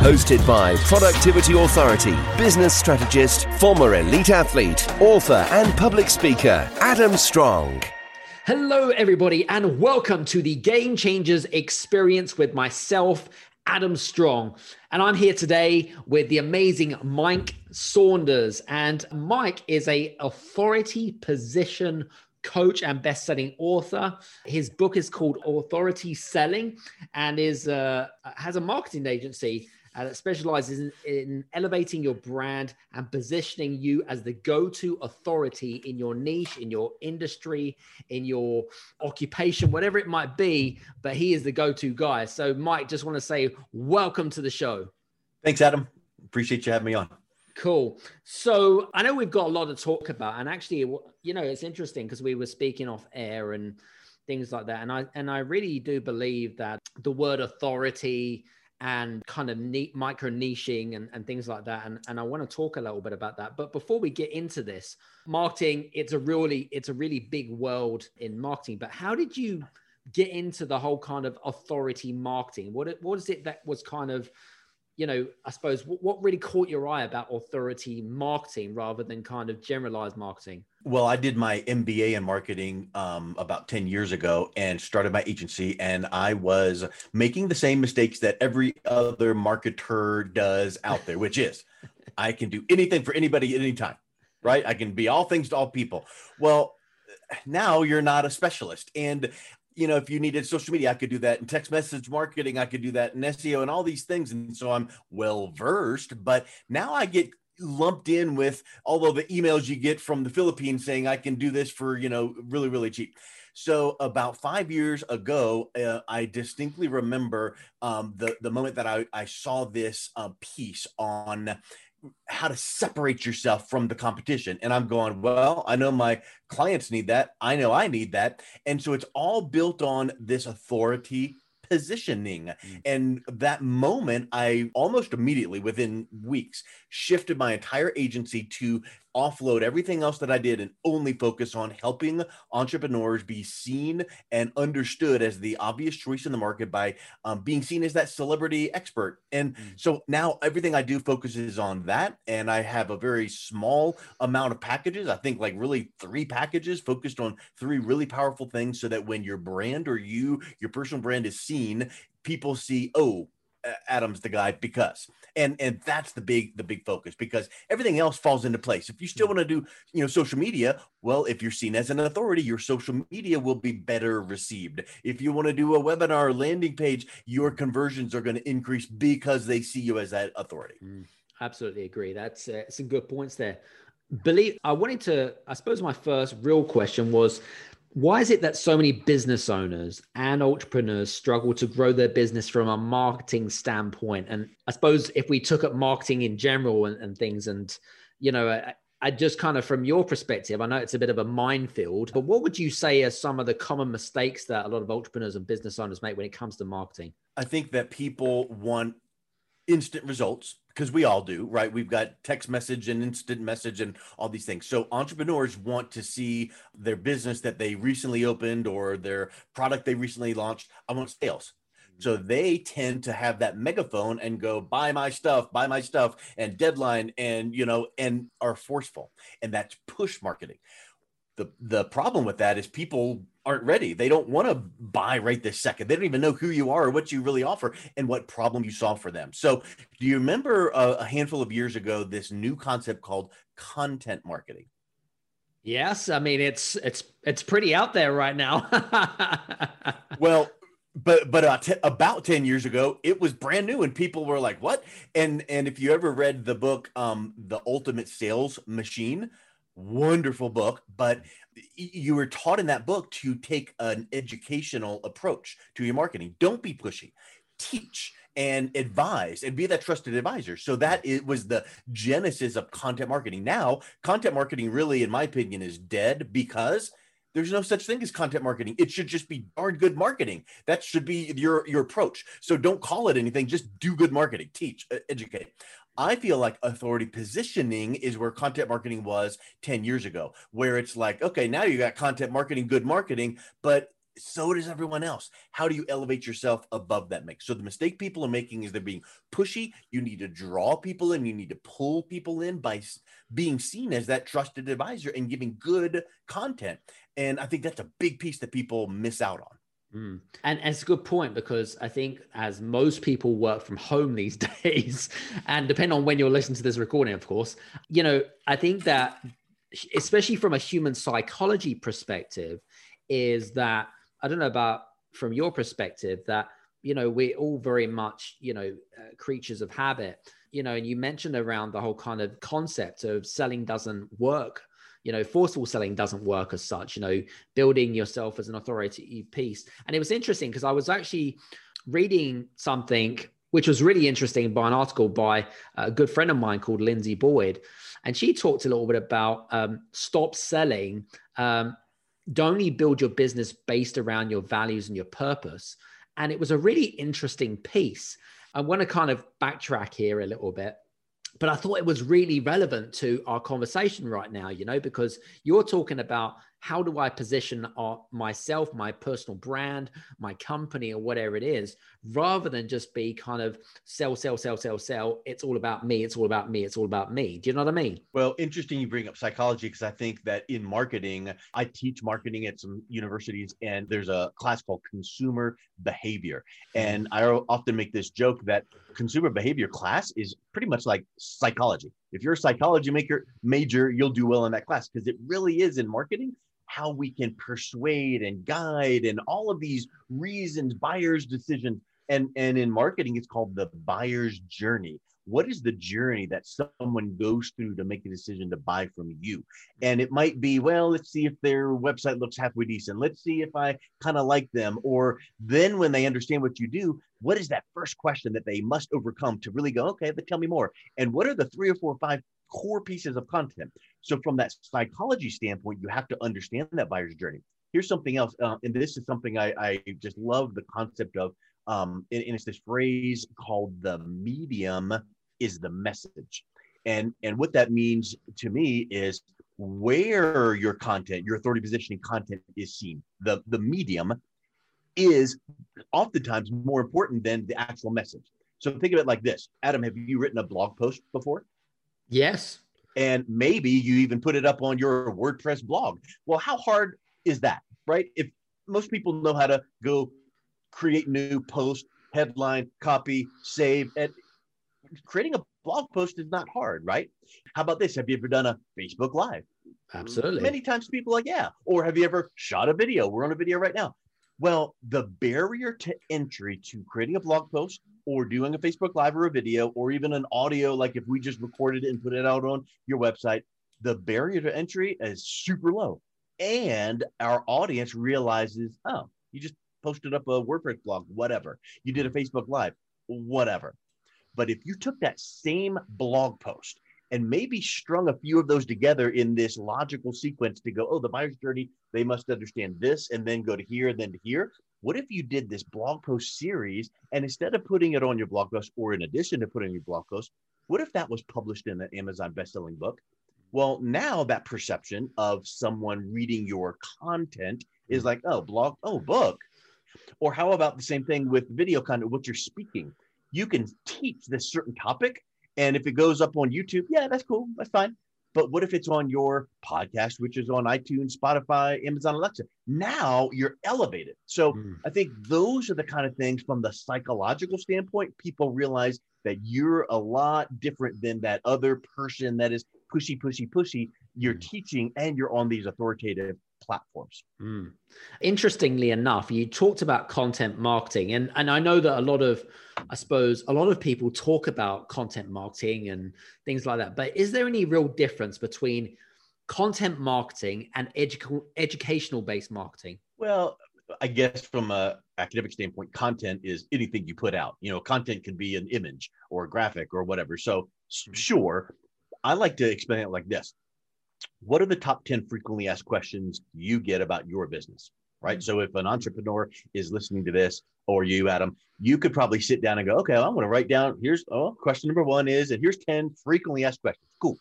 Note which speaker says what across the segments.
Speaker 1: Hosted by Productivity Authority, business strategist, former elite athlete, author, and public speaker, Adam Strong.
Speaker 2: Hello, everybody, and welcome to the Game Changers experience with myself, Adam Strong. And I'm here today with the amazing Mike Saunders. And Mike is a authority position coach and best-selling author. His book is called Authority Selling and is uh, has a marketing agency uh, that specializes in, in, elevating your brand and positioning you as the go-to authority in your niche, in your industry, in your occupation, whatever it might be. But he is the go-to guy. So, Mike, just want to say welcome to the show.
Speaker 3: Thanks, Adam. Appreciate you having me on.
Speaker 2: Cool. So I know we've got a lot to talk about, and actually, you know, it's interesting because we were speaking off air and things like that, and I and I really do believe that the word authority and kind of neat micro niching and, and things like that. And, and I want to talk a little bit about that. But before we get into this, marketing, it's a really, it's a really big world in marketing. But how did you get into the whole kind of authority marketing? What what is it that was kind of you know, I suppose what really caught your eye about authority marketing rather than kind of generalized marketing?
Speaker 3: Well, I did my MBA in marketing um, about 10 years ago and started my agency. And I was making the same mistakes that every other marketer does out there, which is I can do anything for anybody at any time, right? I can be all things to all people. Well, now you're not a specialist. And you know, if you needed social media, I could do that. In text message marketing, I could do that in SEO and all these things. And so I'm well versed. But now I get lumped in with all of the emails you get from the Philippines saying I can do this for, you know, really, really cheap. So about five years ago, uh, I distinctly remember um, the the moment that I, I saw this uh, piece on how to separate yourself from the competition. And I'm going, well, I know my clients need that. I know I need that. And so it's all built on this authority positioning. Mm. And that moment, I almost immediately, within weeks, shifted my entire agency to offload everything else that I did and only focus on helping entrepreneurs be seen and understood as the obvious choice in the market by um, being seen as that celebrity expert. And mm. so now everything I do focuses on that. And I have a very small amount of packages. I think like really three packages focused on three really powerful things so that when your brand or you, your personal brand is seen, people see, oh, Adams the guy because and and that's the big the big focus because everything else falls into place. If you still want to do you know social media, well, if you're seen as an authority, your social media will be better received. If you want to do a webinar landing page, your conversions are going to increase because they see you as that authority. Mm,
Speaker 2: absolutely agree. That's uh, some good points there. Believe I wanted to. I suppose my first real question was why is it that so many business owners and entrepreneurs struggle to grow their business from a marketing standpoint? And I suppose if we took up marketing in general and, and things, and you know, I, I, just kind of from your perspective, I know it's a bit of a minefield, but what would you say are some of the common mistakes that a lot of entrepreneurs and business owners make when it comes to marketing?
Speaker 3: I think that people want instant results because we all do, right? We've got text message and instant message and all these things. So entrepreneurs want to see their business that they recently opened or their product they recently launched. I want sales. Mm-hmm. So they tend to have that megaphone and go buy my stuff, buy my stuff, and deadline, and you know, and are forceful, and that's push marketing the the problem with that is people aren't ready. They don't want to buy right this second. They don't even know who you are or what you really offer and what problem you solve for them. So, do you remember a, a handful of years ago this new concept called content marketing?
Speaker 2: Yes, I mean it's it's it's pretty out there right now.
Speaker 3: well, but but uh, t- about 10 years ago it was brand new and people were like what and and if you ever read the book um the ultimate sales machine wonderful book but you were taught in that book to take an educational approach to your marketing don't be pushy teach and advise and be that trusted advisor. So that it was the genesis of content marketing. Now, content marketing really, in my opinion, is dead because there's no such thing as content marketing. It should just be darn good marketing. That should be your your approach. So don't call it anything. Just do good marketing. Teach, educate. I feel like authority positioning is where content marketing was 10 years ago, where it's like, okay, now you got content marketing, good marketing, but so does everyone else. How do you elevate yourself above that mix? So the mistake people are making is they're being pushy. You need to draw people in. You need to pull people in by being seen as that trusted advisor and giving good content. And I think that's a big piece that people miss out on.
Speaker 2: Mm. And, and, it's a good point because I think as most people work from home these days, and depending on when you're listening to this recording, of course, you know, I think that especially from a human psychology perspective, is that I don't know about from your perspective that you know we're all very much you know uh, creatures of habit you know and you mentioned around the whole kind of concept of selling doesn't work you know forceful selling doesn't work as such you know building yourself as an authority piece and it was interesting because i was actually reading something which was really interesting by an article by a good friend of mine called lindsay boyd and she talked a little bit about um, stop selling um, don't only build your business based around your values and your purpose. And it was a really interesting piece. I want to kind of backtrack here a little bit, but I thought it was really relevant to our conversation right now, you know, because you're talking about how do I position uh, myself, my personal brand, my company, or whatever it is, rather than just be kind of sell, sell, sell, sell, sell. It's all about me. It's all about me. It's all about me. Do you know what I mean?
Speaker 3: Well, interesting you bring up psychology because I think that in marketing, I teach marketing at some universities, and there's a class called consumer behavior. And I often make this joke that consumer behavior class is pretty much like psychology. If you're a psychology maker major, you'll do well in that class because it really is in marketing how we can persuade and guide and all of these reasons, buyer's decisions. And, and in marketing, it's called the buyer's journey. What is the journey that someone goes through to make a decision to buy from you? And it might be, well, let's see if their website looks halfway decent. Let's see if I kind of like them. Or then when they understand what you do, what is that first question that they must overcome to really go, okay, but tell me more? And what are the three or four or five core pieces of content. So, from that psychology standpoint, you have to understand that buyer's journey. Here's something else, uh, and this is something I, I, just love the concept of. Um, and, and it's this phrase called the medium is the message, and and what that means to me is where your content, your authority positioning content is seen. The the medium is oftentimes more important than the actual message. So think of it like this. Adam, have you written a blog post before?
Speaker 2: Yes.
Speaker 3: And maybe you even put it up on your WordPress blog. Well, how hard is that, right? If most people know how to go create new post, headline, copy, save, and creating a blog post is not hard, right? How about this? Have you ever done a Facebook Live?
Speaker 2: Absolutely.
Speaker 3: Many times people like, yeah. Or have you ever shot a video? We're on a video right now. Well, the barrier to entry to creating a blog post or doing a Facebook Live or a video or even an audio, like if we just recorded it and put it out on your website, the barrier to entry is super low. And our audience realizes, oh, you just posted up a WordPress blog, whatever. You did a Facebook Live, whatever. But if you took that same blog post and maybe strung a few of those together in this logical sequence to go, oh, the buyer's journey, they must understand this and then go to here and then to here. What if you did this blog post series and instead of putting it on your blog post or in addition to putting your blog post, what if that was published in an Amazon best-selling book? Well, now that perception of someone reading your content is hmm. like, oh, blog, oh, book. Or how about the same thing with video content, what you're speaking? You can teach this certain topic and if it goes up on YouTube, yeah, that's cool. That's fine. But what if it's on your podcast, which is on iTunes, Spotify, Amazon Alexa? Now you're elevated. So mm. I think those are the kind of things from the psychological standpoint, people realize that you're a lot different than that other person that is pushy, pushy, pushy. You're mm. teaching and you're on these authoritative platforms.
Speaker 2: Mm. Interestingly enough, you talked about content marketing, and and I know that a lot of, I suppose, a lot of people talk about content marketing and things like that. But is there any real difference between content marketing and edu- educational based marketing?
Speaker 3: Well, I guess from a academic standpoint, content is anything you put out. You know, content can be an image or a graphic or whatever. So
Speaker 2: Mm-hmm.
Speaker 3: sure, I like to explain it like this. What are the top 10 frequently asked questions you get about your business? Right. So if an entrepreneur is listening to this or you, Adam, you could probably sit down and go, okay, I'm going to write down here's oh, question number one is, and here's 10 frequently asked questions. Cool.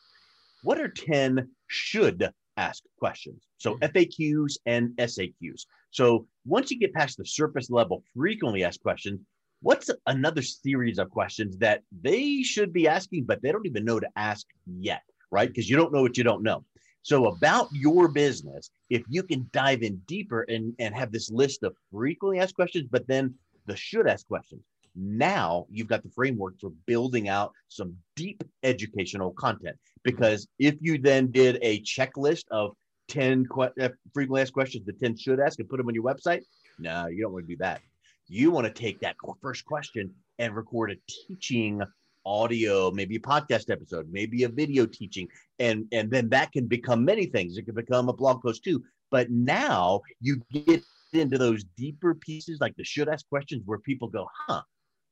Speaker 3: What are 10 should ask questions? So mm-hmm. FAQs and SAQs. So once you get past the surface level frequently asked questions, what's another series of questions that they should be asking, but they don't even know to ask yet, right? Because you don't know what you don't know. So about your business, if you can dive in deeper and, and have this list of frequently asked questions, but then the should ask questions. Now you've got the framework for building out some deep educational content. Because if you then did a checklist of 10 que- uh, frequently asked questions, the 10 should ask and put them on your website, no, you don't want to do that. You want to take that first question and record a teaching audio, maybe a podcast episode, maybe a video teaching, and and then that can become many things. It can become a blog post too. But now you get into those deeper pieces, like the should ask questions, where people go, "Huh,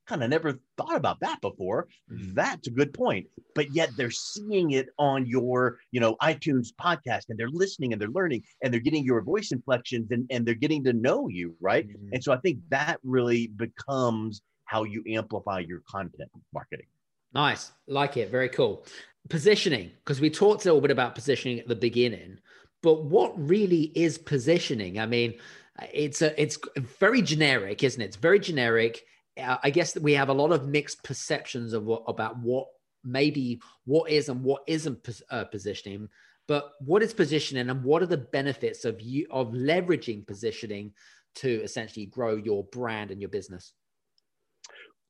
Speaker 3: kind of never thought about that before." That's a good point. But yet they're seeing it on your, you know, iTunes podcast, and they're listening and they're learning and they're getting your voice inflections and and they're getting to know you, right?
Speaker 2: Mhm.
Speaker 3: And so I think that really becomes how you amplify your content marketing.
Speaker 2: Nice. Like it. Very cool. Positioning, because we talked a little bit about positioning at the beginning, but what really is positioning? I mean, it's a it's very generic, isn't it? It's very generic. Uh, I guess that we have a lot of mixed perceptions of what about what maybe what is and what isn't uh, positioning. But what is positioning, and what are the benefits of you of leveraging positioning to essentially grow your brand and your business?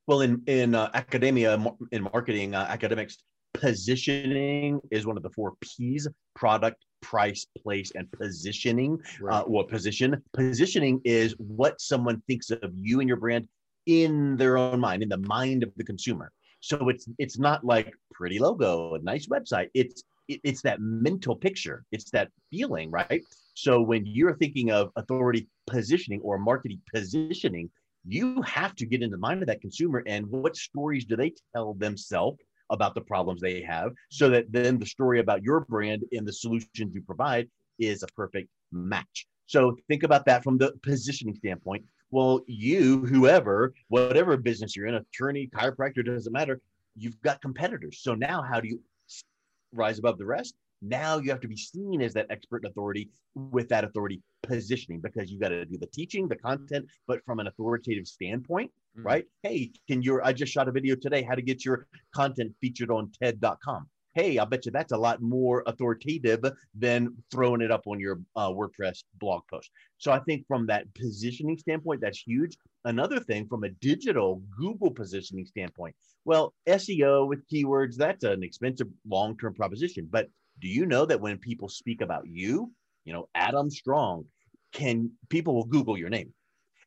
Speaker 3: Well, in in uh, academia, in marketing, uh, academics, positioning is one of the four P's: product, price, place, and positioning. Uh, or position. Positioning is what someone thinks of you and your brand in their own mind, in the mind of the consumer. So it's it's not like pretty logo, a nice website. It's it, it's that mental picture. It's that feeling, right? So when you're thinking of authority positioning or marketing positioning, you have to get in the mind of that consumer and what stories do they tell themselves about the problems they have so that then the story about your brand and the solutions you provide is a perfect match. So think about that from the positioning standpoint. Well, you, whoever, whatever business you're in, attorney, chiropractor, doesn't matter, you've got competitors. So now how do you rise above the rest? Now you have to be seen as that expert authority with that authority positioning because you got to do the teaching, the content, but from an authoritative standpoint,
Speaker 2: Mhm.
Speaker 3: right? Hey, can your I just shot a video today how to get your content featured on TED.com. Hey, I bet you that's a lot more authoritative than throwing it up on your uh, WordPress blog post. So I think from that positioning standpoint, that's huge. Another thing from a digital Google positioning standpoint, well, SEO with keywords, that's an expensive long term proposition. But do you know that when people speak about you, you know, Adam Strong, can people will Google your name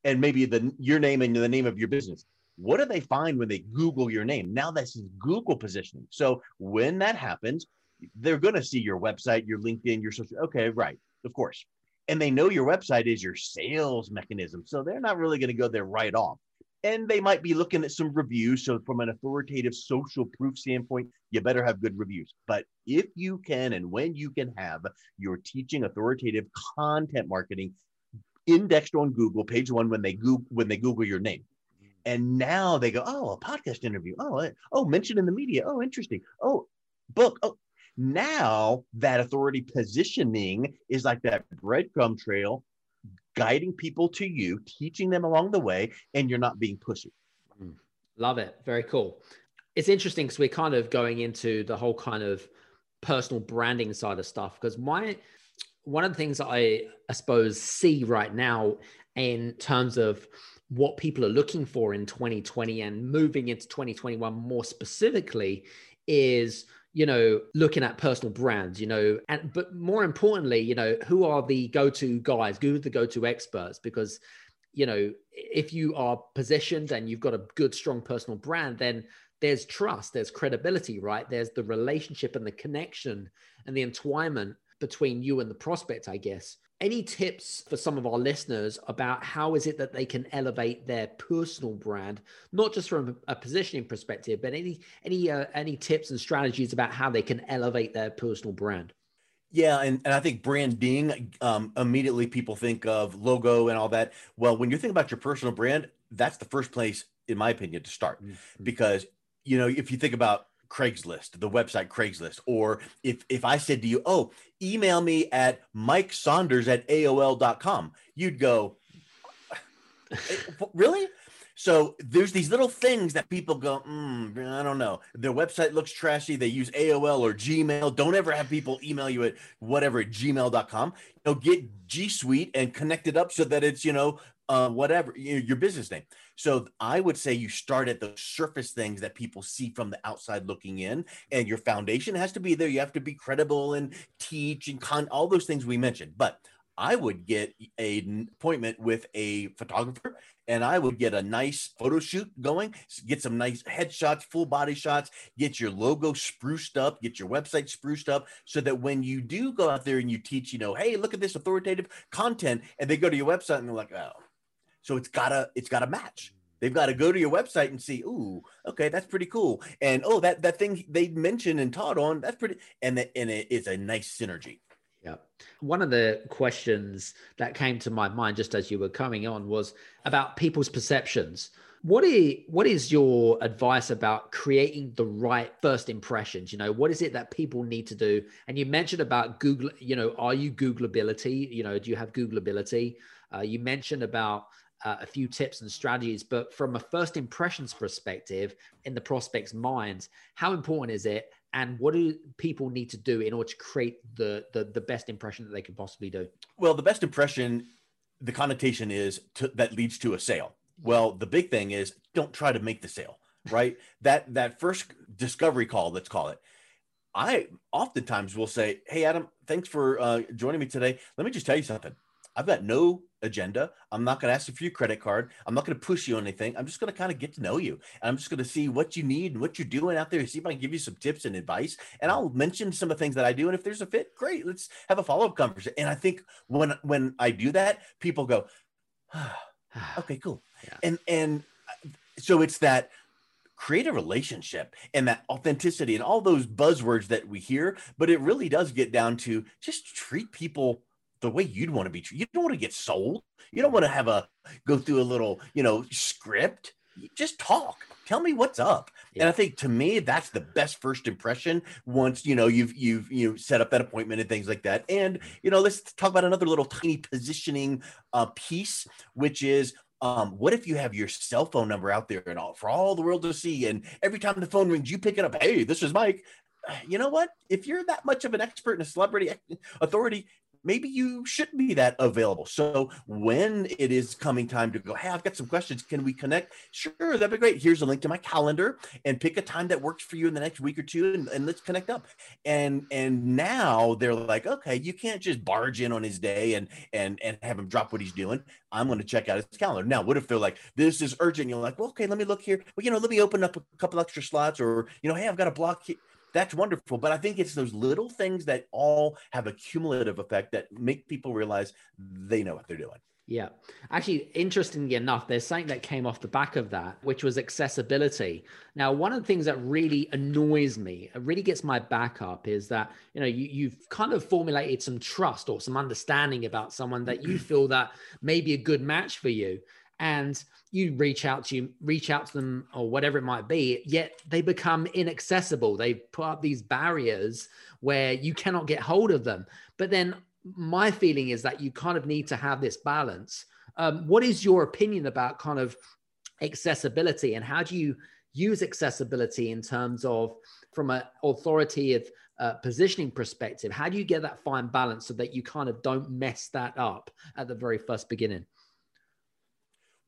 Speaker 3: and maybe the your name and the name of your business? What do they find when they Google your name? Now this is Google positioning. So when that happens, they're going to see your website, your LinkedIn, your social. Okay, right, of course and they know your website is your sales mechanism. So they're not really going to go there right off. And they might be looking at some reviews. So, from an authoritative social proof standpoint, you better have good reviews. But if you can and when you can have your teaching authoritative content marketing indexed on Google, page one, when they Google, when they Google your name. And now they go, oh, a podcast interview. Oh, eh, oh, mentioned in the media. Oh, interesting. Oh, book. Oh, now that authority positioning is like that breadcrumb trail guiding people to you teaching them along the way and you're not being pushy mm.
Speaker 2: Love it. Very cool. It's interesting because we're kind of going into the whole kind of personal branding side of stuff. Because my one of the things I, I suppose see right now in terms of what people are looking for in 2020 and moving into 2021 more specifically is you know looking at personal brands you know and but more importantly you know who are the go-to guys who are the go-to experts? Because you know if you are positioned and you've got a good strong personal brand then there's trust there's credibility right? There's the relationship and the connection and the entwinement between you and the prospect i guess any tips for some of our listeners about how is it that they can elevate their personal brand not just from a positioning perspective but any any uh, any tips and strategies about how they can elevate their personal brand
Speaker 3: yeah, and, and I think branding, um, immediately people think of logo and all that. Well, when you think about your personal brand, that's the first place, in my opinion, to start. Mm-hmm. Because, you know, if you think about Craigslist, the website Craigslist, or if if I said to you, "Oh, email me at Mike Saunders at AOL.com," you'd go, eh, "Really?" So there's these little things that people go, mm, I don't know. Their website looks trashy. They use AOL or Gmail. Don't ever have people email you at whatever at gmail.com. You know, get G Suite and connect it up so that it's, you know, uh, whatever your business name. So I would say you start at the surface things that people see from the outside looking in, and your foundation has to be there. You have to be credible and teach and con all those things we mentioned. But I would get an appointment with a photographer and I would get a nice photo shoot going, get some nice headshots, full body shots, get your logo spruced up, get your website spruced up so that when you do go out there and you teach, you know, hey, look at this authoritative content, and they go to your website and they're like, oh, so it's gotta it's gotta match. They've got to go to your website and see, ooh, okay, that's pretty cool. And oh, that that thing they mentioned and taught on, that's pretty and the, and it's a nice synergy.
Speaker 2: Yeah. One of the questions that came to my mind just as you were coming on was about people's perceptions. What is what is your advice about creating the right first impressions? You know, what is it that people need to do? And you mentioned about Google, you know, are you Googleability? You know, do you have Googleability? Uh, you mentioned about uh, a few tips and strategies, but from a first impressions perspective, in the prospect's mind, how important is it? And what do people need to do in order to create the, the, the best impression that they can possibly do?
Speaker 3: Well, the best impression, the connotation is to, that leads to a sale. Well, the big thing is don't try to make the sale, right? that that first discovery call, let's call it. I oftentimes will say, "Hey, Adam, thanks for uh, joining me today. Let me just tell you something. I've got no agenda. I'm not going to ask you for your credit card. I'm not going to push you on anything. I'm just going to kind of get to know you. And I'm just going to see what you need and what you're doing out there. See if I can give you some tips and advice. And I'll mention some of the things that I do. And if there's a fit, great. Let's have a follow up conversation. And I think when when I do that, people go, ah, okay, cool. Yeah. And and uh, so it's that create a relationship and that authenticity and all those buzzwords that we hear but it really does get down to just treat people the way you'd want to be treated. You don't want to get sold. You don't want to have a go through a little, you know, script. just talk. Tell me what's up. Yeah. And I think to me, that's the best first impression once, you know, you've you've you know, set up that appointment and things like that. And, you know, let's talk about another little tiny positioning uh, piece, which is um, what if you have your cell phone number out there and all for all the world to see? And every time the phone rings, you pick it up. Hey, this is Mike. You know what? If you're that much of an expert and a celebrity authority, maybe you shouldn't be that available. So when it is coming time to go, hey, I've got some questions. Can we connect? Sure, that'd be great. Here's a link to my calendar and pick a time that works for you in the next week or two and, and let's connect up. And and now they're like, okay, you can't just barge in on his day and and and have him drop what he's doing. I'm going to check out his calendar. Now, what if they're like, this is urgent? You're like, well, okay, let me look here. Well, you know, let me open up a couple extra slots or, you know, hey, I've got a block here that's wonderful. But I think it's those little things that all have a cumulative effect that make people realize they know what they're doing.
Speaker 2: Yeah. Actually, interestingly enough, there's something that came off the back of that, which was accessibility. Now, one of the things that really annoys me, it really gets my back up, is that, you know, you, you've kind of formulated some trust or some understanding about someone that you feel that may be a good match for you and you reach out to you reach out to them or whatever it might be yet they become inaccessible. They put up these barriers where you cannot get hold of them. But then my feeling is that you kind of need to have this balance. Um, what is your opinion about kind of accessibility and how do you use accessibility in terms of from an authoritative uh, positioning perspective? How do you get that fine balance so that you kind of don't mess that up at the very first beginning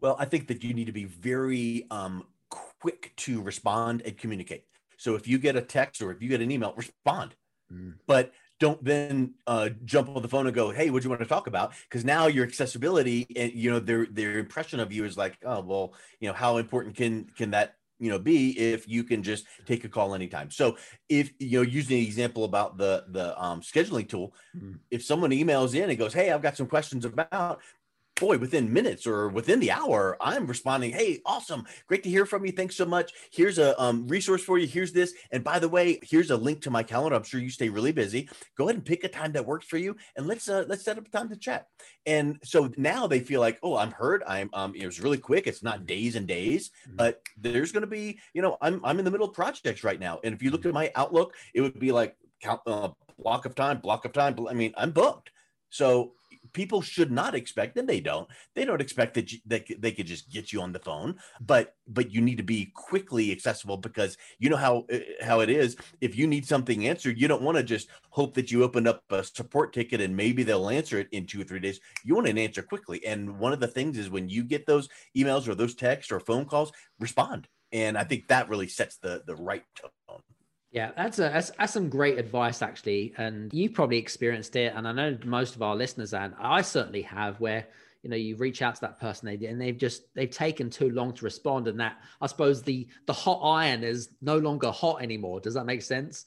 Speaker 3: well, I think that you need to be very um, quick to respond and communicate. So if you get a text or if you get an email, respond. Mm. But don't then uh, jump on the phone and go, "Hey, what do you want to talk about?" Because now your accessibility and you know their their impression of you is like, "Oh, well, you know, how important can can that you know be if you can just take a call anytime so if you know using the example about the the um, scheduling tool mm-hmm. if someone emails in and goes hey i've got some questions about boy, within minutes or within the hour, I'm responding, Hey, awesome. Great to hear from you. Thanks so much. Here's a um, resource for you. Here's this. And by the way, here's a link to my calendar. I'm sure you stay really busy. Go ahead and pick a time that works for you. And let's, uh, let's set up a time to chat. And so now they feel like, Oh, I'm heard. I'm, um, it was really quick. It's not days and days, mm-hmm. but there's going to be, you know, I'm, I'm in the middle of projects right now. And if you look at my outlook, it would be like count, uh, block of time, block of time. I mean, I'm booked. So people should not expect and they don't they don't expect that you, they, they could just get you on the phone but but you need to be quickly accessible because you know how uh, how it is if you need something answered you don't want to just hope that you open up a support ticket and maybe they'll answer it in two or three days. You want an answer quickly and one of the things is when you get those emails or those texts or phone calls respond and i think that really sets the the right tone
Speaker 2: yeah, that's a that's, that's, some great advice actually, and you probably experienced it, and I know most of our listeners and I certainly have, where you know you reach out to that person and they've just they've taken too long to respond, and that I suppose the the hot iron is no longer hot anymore. Does that make sense?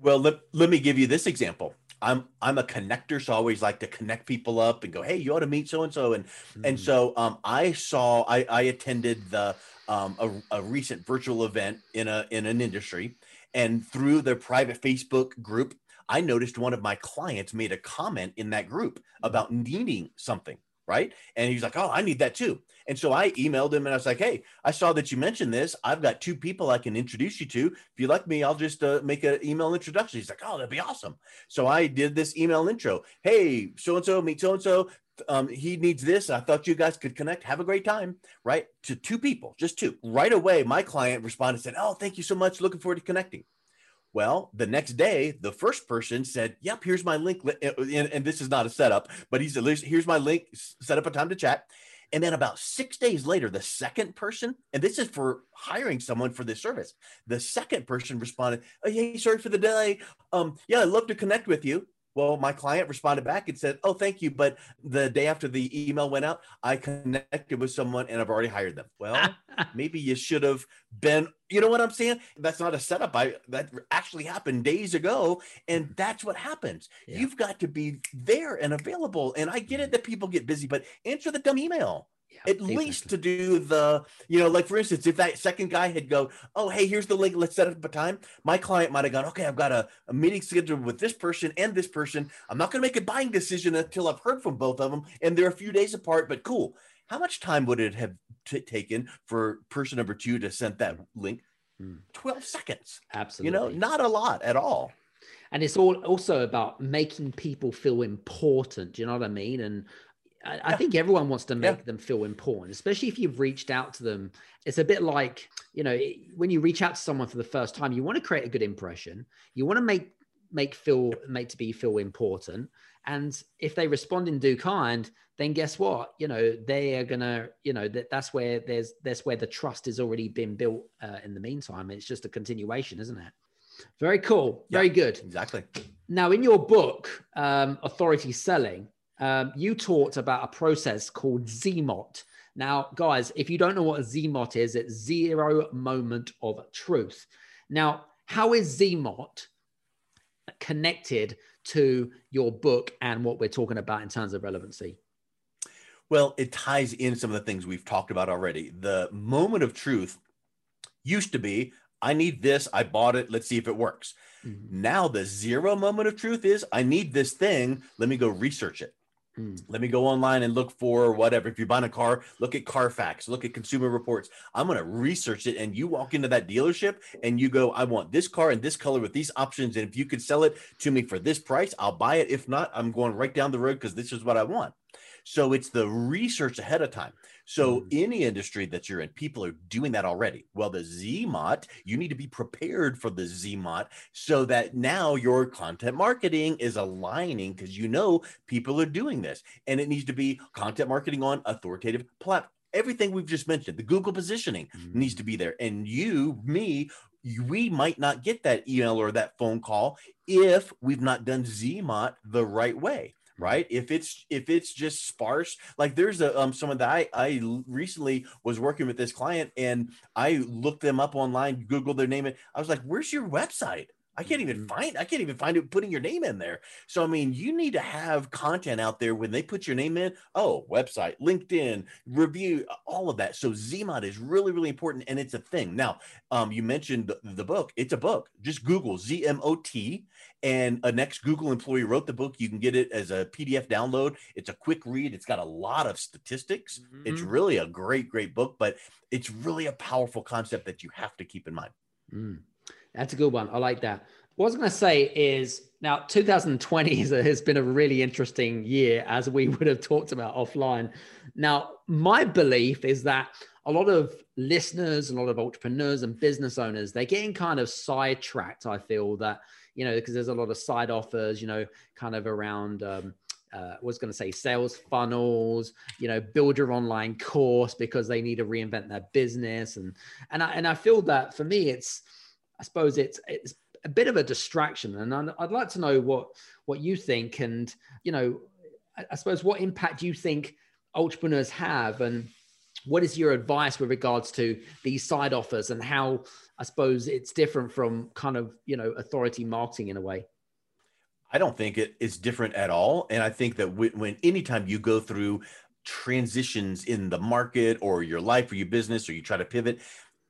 Speaker 3: Well, let, let me give you this example. I'm I'm a connector, so I always like to connect people up and go, hey, you ought to meet so and so, and and so um, I saw I, I attended the um, a, a recent virtual event in a in an industry and through their private Facebook group, I noticed one of my clients made a comment in that group mm-hmm. about needing something, right? And he's like, "Oh, I need that too." And so I emailed him and I was like, "Hey, I saw that you mentioned this. I've got two people I can introduce you to. If you like me, I'll just uh, make an email introduction." He's like, "Oh, that'd be awesome." So I did this email intro. Hey, so and so, meet so and so um, he needs this. I thought you guys could connect. Have a great time, right? To two people, just two. Right away, my client responded said, "Oh, thank you so much. Looking forward to connecting." Well, the next day, the first person said, "Yep, here's my link." And, and this is not a setup, but he said, "Here's my link. Set up a time to chat." And then about six days later, the second person, and this is for hiring someone for this service, the second person responded, oh, "Hey, sorry for the delay. Um, yeah, I'd love to connect with you." Well, my client responded back and said, Oh, thank you. But the day after the email went out, I connected with someone and I've already hired them. Well, maybe you should have been, you know what I'm saying? That's not a setup. I that actually happened days ago. And mm-hmm. that's what happens. Yeah. You've got to be there and available. And I get it that people get busy, but answer the dumb email at exactly. least to do the you know like for instance if that second guy had go oh hey here's the link let's set up a time my client might have gone okay i've got a, a meeting scheduled with this person and this person. I'm not going to make a buying decision until i've heard from both of them and they're a few days apart but cool. How much time would it have t- taken for person number two to send that link? Hmm. 12 seconds
Speaker 2: absolutely
Speaker 3: you know not a lot at all.
Speaker 2: And it's all also about making people feel important do you know what i mean? And I, I think everyone wants to make yeah. them feel important, especially if you've reached out to them. It's a bit like, you know, when you reach out to someone for the first time, you want to create a good impression. You want to make make feel make to be feel important. And if they respond in due kind, then guess what? You know, they are gonna, you know, that that's where there's that's where the trust has already been built uh, in the meantime. It's just a continuation, isn't it? Very cool. Very yeah, good.
Speaker 3: Exactly.
Speaker 2: Now, in your book, um, Authority Selling, um, you talked about a process called ZMOT. Now, guys, if you don't know what a ZMOT is, it's zero moment of truth. Now, how is ZMOT connected to your book and what we're talking about in terms of relevancy?
Speaker 3: Well, it ties in some of the things we've talked about already. The moment of truth used to be I need this, I bought it, let's see if it works. Mm-hmm. Now, the zero moment of truth is I need this thing, let me go research it. Hmm. Let me go online and look for whatever. If you're buying a car, look at Carfax, look at Consumer Reports. I'm going to research it. And you walk into that dealership and you go, I want this car in this color with these options. And if you could sell it to me for this price, I'll buy it. If not, I'm going right down the road because this is what I want. So it's the research ahead of time. So mm. any industry that you're in, people are doing that already. Well, the ZMOT, you need to be prepared for the ZMOT so that now your content marketing is aligning because you know people are doing this. And it needs to be content marketing on authoritative platform. Everything we've just mentioned, the Google positioning mm. needs to be there. And you, me, we might not get that email or that phone call if we've not done ZMOT the right way right? If it's if it's just sparse like there's a um someone that i i recently was working with this client and i looked them up online google their name and i was like where's your website I can't even mm-hmm. find I can't even find it putting your name in there. So I mean, you need to have content out there when they put your name in. Oh, website, LinkedIn, review, all of that. So ZMOT is really really important and it's a thing. Now, um, you mentioned the, the book. It's a book. Just Google ZMOT and a next Google employee wrote the book. You can get it as a PDF download. It's a quick read. It's got a lot of statistics. Mm-hmm. It's really a great great book, but it's really a powerful concept that you have to keep in mind.
Speaker 2: Mm. That's a good one. I like that. What I was going to say is now 2020 has been a really interesting year, as we would have talked about offline. Now, my belief is that a lot of listeners, a lot of entrepreneurs and business owners, they're getting kind of sidetracked. I feel that, you know, because there's a lot of side offers, you know, kind of around, um, uh, was going to say sales funnels, you know, build your online course because they need to reinvent their business. And, and I, and I feel that for me, it's, I suppose it's it's a bit of a distraction, and I'd like to know what what you think, and you know, I suppose what impact do you think entrepreneurs have, and what is your advice with regards to these side offers, and how I suppose it's different from kind of you know authority marketing in a way.
Speaker 3: I don't think it is different at all, and I think that when, when anytime you go through transitions in the market or your life or your business or you try to pivot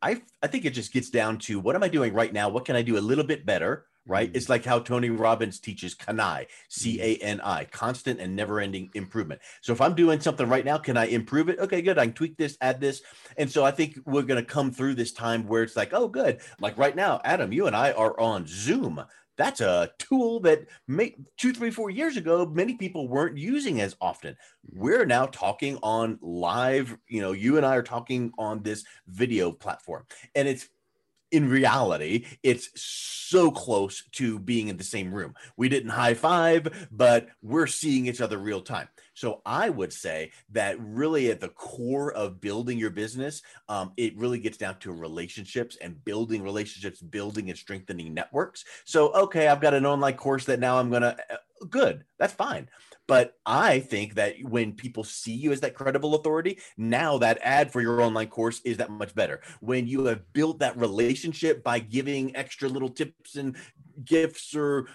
Speaker 3: I I think it just gets down to what am I doing right now? What can I do a little bit better? Right. Mm-hmm. It's like how Tony Robbins teaches CANI, C A N I, constant and never ending improvement. So if I'm doing something right now, can I improve it? Okay, good. I can tweak this, add this. And so I think we're going to come through this time where it's like, oh, good. Like right now, Adam, you and I are on Zoom that's a tool that may, two, three, four years ago, many people weren't using as often. We're now talking on live, you know, you and I are talking on this video platform. And it's in reality, it's so close to being in the same room. We didn't high five, but we're seeing each other real time. So I would say that really at the core of building your business, um, it really gets down to relationships and building relationships, building and strengthening networks. So, okay, I've got an online course that now I'm going to, uh, good, that's fine. But I think that when people see you as that credible authority, now that ad for your online course is that much better. When you have built that relationship by giving extra little tips and gifts or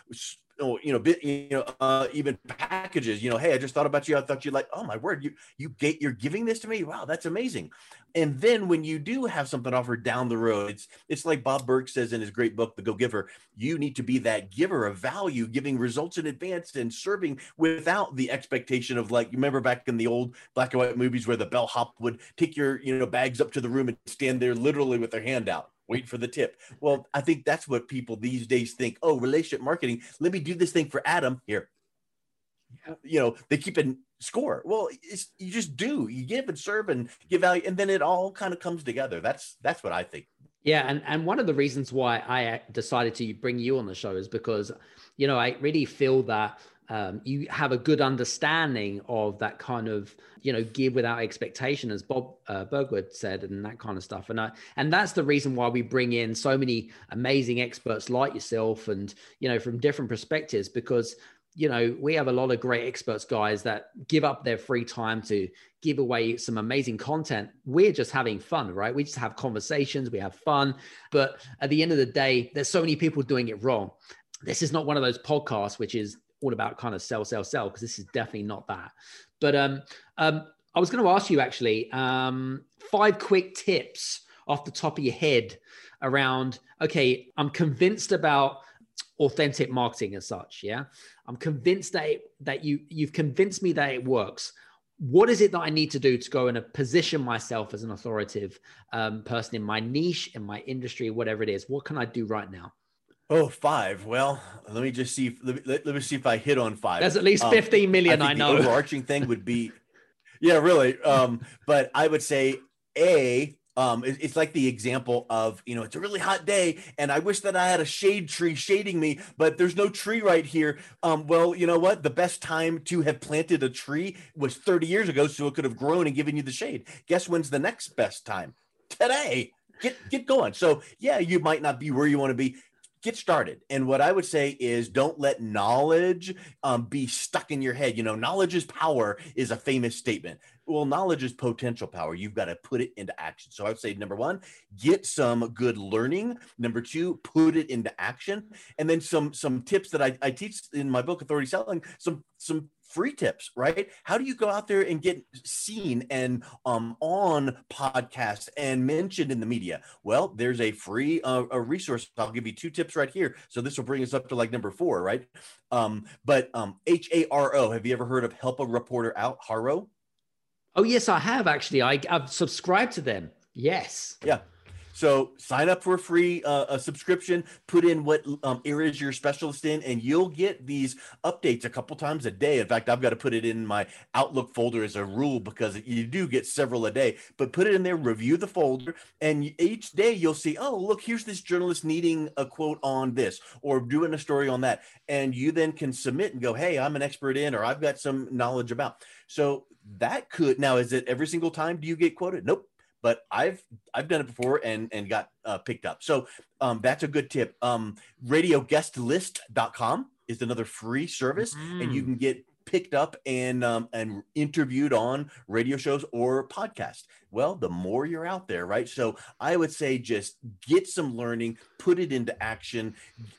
Speaker 3: you know, you know, uh, even packages. You know, hey, I just thought about you. I thought you'd like, oh my word, you you get you're giving this to me. Wow, that's amazing. And then when you do have something offered down the road, it's it's like Bob Burg says in his great book, The Go Giver. You need to be that giver of value, giving results in advance and serving without the expectation of like. You remember back in the old black and white movies where the bellhop would take your you know bags up to the room and stand there literally with their hand out wait for the tip. Well, I think that's what people these days think. Oh, relationship marketing. Let me do this thing for Adam here. You know, they keep a score. Well, you just do. You give and serve and give value, and then it all kind of comes together. That's that's what I think.
Speaker 2: Yeah, and and one of the reasons why I decided to bring you on the show is because, you know, I really feel that um, you have a good understanding of that kind of you know give without expectation as bob uh, bergwood said and that kind of stuff. And I, and that's the reason why we bring in so many amazing experts like yourself and you know from different perspectives because you know we have a lot of great experts guys that give up their free time to give away some amazing content. We're just having fun right? We just have conversations we have fun. But at the end of the day there's so many people doing it wrong. This is not one of those podcasts which is all about kind of sell, sell, sell, because this is definitely not that. But um, um, I was going to ask you actually um, five quick tips off the top of your head around, okay, I'm convinced about authentic marketing as such. Yeah. I'm convinced that, it, that you, you've convinced me that it works. What is it that I need to do to go and position myself as an authoritative um, person in my niche, in my industry, whatever it is? What can I do right now?
Speaker 3: Oh, five. Well, let me just see. If, let, me, let, let, me see if I hit on five.
Speaker 2: There's at least um, 15 million. I, I know.
Speaker 3: The overarching thing would be, yeah, really. Um, but I would say a. Um, it, it's like the example of you know it's a really hot day and I wish that I had a shade tree shading me, but there's no tree right here. Um, well, you know what? The best time to have planted a tree was 30 years ago, so it could have grown and given you the shade. Guess when's the next best time? Today. Get get going. So yeah, you might not be where you want to be get started. And what I would say is don't let knowledge um, be stuck in your head. You know, knowledge is power is a famous statement. Well, knowledge is potential power. You've got to put it into action. So I would say number one, get some good learning. Number two, put it into action. And then some some tips that I, I teach in my book, Authority Selling, some some free tips, right? How do you go out there and get seen and um, on podcasts and mentioned in the media? Well, there's a free uh, a resource. I'll give you two tips right here. So this will bring us up to like number four, right? Um, but um, H A R O. Have you ever heard of Help a Reporter Out? Haro.
Speaker 2: Oh yes, I have actually. I, I've subscribed to them. Yes.
Speaker 3: Yeah. So sign up for a free uh, a subscription, put in what um, areas you're specialist in, and you'll get these updates a couple times a day. In fact, I've got to put it in my Outlook folder as a rule because you do get several a day. But put it in there, review the folder, and each day you'll see, oh, look, here's this journalist needing a quote on this or doing a story on that. And you then can submit and go, hey, I'm an expert in, or I've got some knowledge about. So that could now is it every single time do you get quoted? Nope but I've I've done it before and and got uh, picked up. So um, that's a good tip. Um, radioguestlist.com is another free service, mm-hmm. and you mm. can get picked up and um, and interviewed on radio shows or podcasts. Well, the more you're out there, right? So I would say just get some learning, put it into action.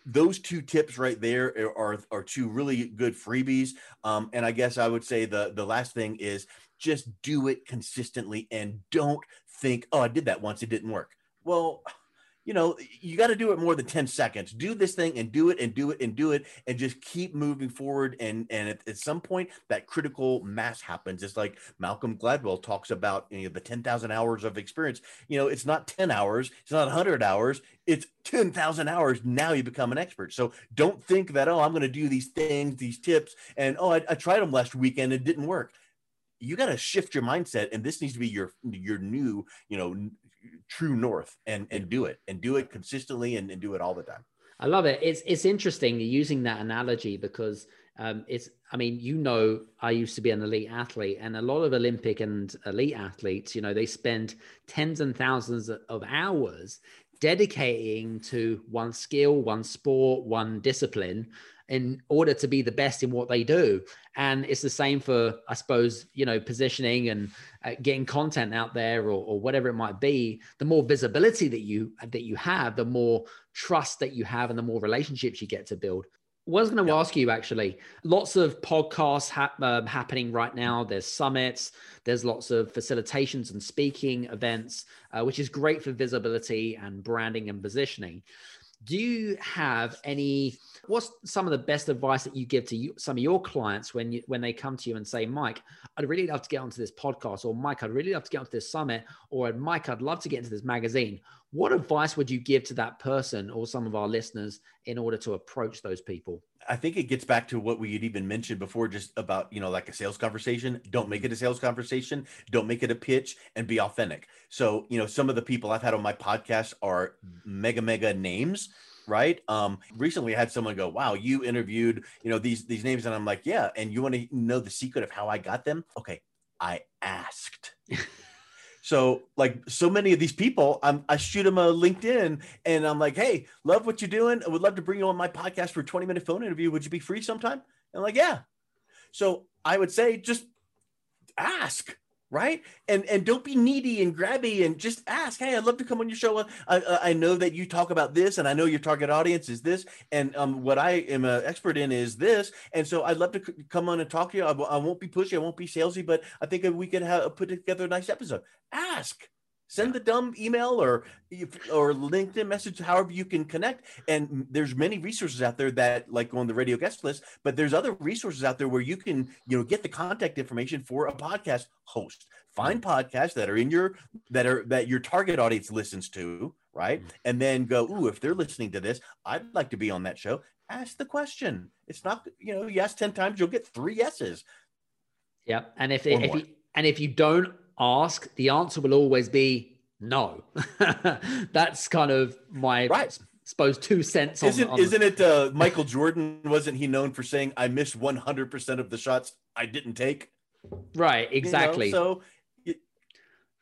Speaker 3: Those two tips right there are are two really good freebies. Um, and I guess I would say the the last thing is just do it consistently and don't think, oh, I did that once, it didn't work. Well, you know, you got to do it more than 10 seconds. Do this thing and do it and do it and do it and just keep moving forward. And and at, at some point, that critical mass happens. It's like Malcolm Gladwell talks about you know, the 10,000 hours of experience. You know, it's not 10 hours, it's not 100 hours, it's 10,000 hours. Now you become an expert. So don't think that, oh, I'm going to do these things, these tips, and oh, I, I tried them last weekend, it didn't work you got to shift your mindset and this needs to be your your new you know true north and and do it and do it consistently and, and do it all the time.
Speaker 2: I love it. It's it's interesting using that analogy because um, it's i mean you know i used to be an elite athlete and a lot of olympic and elite athletes you know they spend tens and thousands of hours dedicating to one skill one sport one discipline in order to be the best in what they do and it's the same for i suppose you know positioning and uh, getting content out there or, or, whatever it might be the more visibility that you that you have the more trust that you have and the more relationships you get to build I was going to ask you actually lots of podcasts ha- uh, happening right now. There's summits, there's lots of facilitations and speaking events, uh, which is great for visibility and branding and positioning. Do you have any What's some of the best advice that you give to you, some of your clients when you when they come to you and say, Mike, I'd really love to get onto this podcast, or Mike, I'd really love to get onto this summit, or Mike, I'd love to get into this magazine. What advice would you give to that person or some of our listeners in order to approach those people?
Speaker 3: I think it gets back to what we had even mentioned before, just about, you know, like a sales conversation. Don't make it a sales conversation. Don't make it a pitch and be authentic. So, you know, some of the people I've had on my podcast are mega, mega names right? Um recently i had someone go wow you interviewed you know these these names and i'm like yeah and you want to know the secret of how i got them? Okay i asked. So like so many of these people I'm, i shoot them a linkedin and i'm like hey love what you're doing i would love to bring you on my podcast for a 20 minute phone interview would you be free sometime? And I'm like yeah. So i would say just ask right? And and don't be needy and grabby and just ask hey i'd love to come on your show. I, I, I know that you talk about this and i know your target audience is this and um, what i am an expert in is this. And so i'd love to c- come on and talk to you. I, I won't be pushy. I won't be salesy but i think we can have put together a nice episode. Ask send the dumb email or or linkedin message however you can connect. And there's many resources out there that like on the radio guest list but there's other resources out there where you can you know get the contact information for a podcast host. Find podcasts that are in your that are that your target audience listens to right? Mm-hmm. and then go ooh if they're listening to this i'd like to be on that show. Ask the question. It's not you know you ask 10 times you'll get three yeses.
Speaker 2: Yeah and if, if you and if you don't ask, the answer will always be no. That's kind of my right. suppose two cents.
Speaker 3: On, isn't on isn't it uh, Michael Jordan? Wasn't he known for saying, "I missed one hundred percent of the shots I didn't take"?
Speaker 2: Right. Exactly.
Speaker 3: You know, so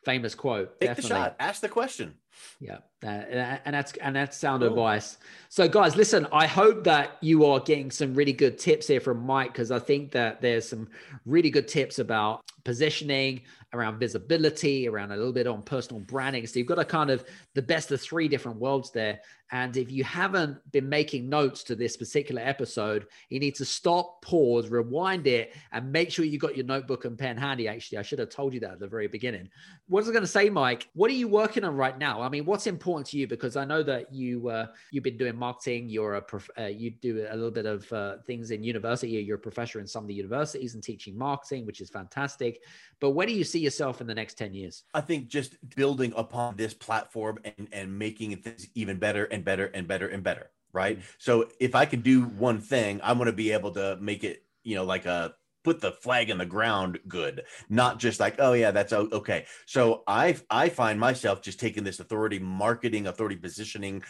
Speaker 2: famous quote.
Speaker 3: Take definitely. the shot. Ask the question.
Speaker 2: Yeah, uh, and that's and that's sound cool. advice. So, guys, listen. I hope that you are getting some really good tips here from Mike because I think that there's some really good tips about positioning, around visibility, around a little bit on personal branding. So you've got a kind of the best of three different worlds there. And if you haven't been making notes to this particular episode, you need to stop, pause, rewind it, and make sure you got your notebook and pen handy. Actually, I should have told you that at the very beginning. What was I going to say, Mike? What are you working on right now? I mean, what's important to you? Because I know that you uh, you've been doing marketing. You're a prof- uh, you do a little bit of uh, things in university. You're a professor in some of the universities and teaching marketing, which is fantastic. But where do you see yourself in the next ten years?
Speaker 3: I think just building upon this platform and and making things even better and better and better and better. Right. Mm-hmm. So if I can do one thing, I want to be able to make it, you know, like a put the flag in the ground good not just like oh yeah that's okay so i i find myself just taking this authority marketing authority positioning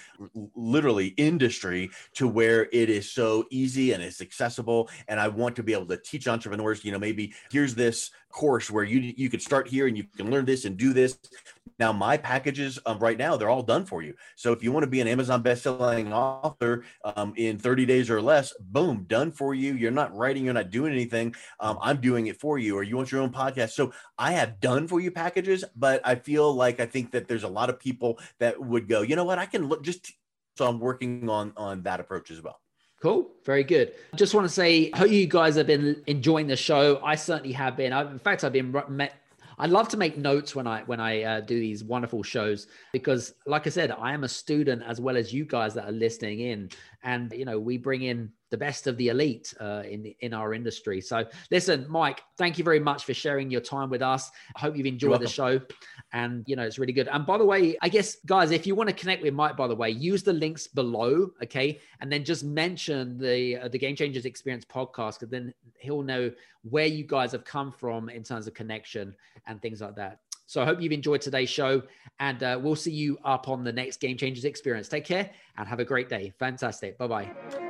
Speaker 3: literally industry to where it is so easy and it's accessible and i want to be able to teach entrepreneurs you know maybe here's this course where you you could start here and you can learn this and do this now, my packages um, right now, they're all done for you. So if you want to be an Amazon best-selling author um, in 30 days or less, boom, done for you. You're not writing, you're not doing anything. Um, I'm doing it for you, or you want your own podcast. So I have done for you packages, but I feel like I think that there's a lot of people that would go, you know what, I can look just. So I'm working on on that approach as well.
Speaker 2: Cool. Very good. I just want to say, hope you guys have been enjoying the show. I certainly have been. I've, in fact, I've been met, I love to make notes when I when I uh, do these wonderful shows because, like I said, I am a student as well as you guys that are listening in, and you know we bring in the best of the elite uh, in in our industry. So, listen, Mike, thank you very much for sharing your time with us. I hope you've enjoyed the show, and you know it's really good. And by the way, I guess guys, if you want to connect with Mike, by the way, use the links below, okay, and then just mention the uh, the Game Changers Experience podcast, because then he'll know where you guys have come from in terms of connection and things like that. So I hope you've enjoyed today's show, and uh, we'll see you up on the next Game Changers Experience. Take care and have a great day. Fantastic. Bye bye.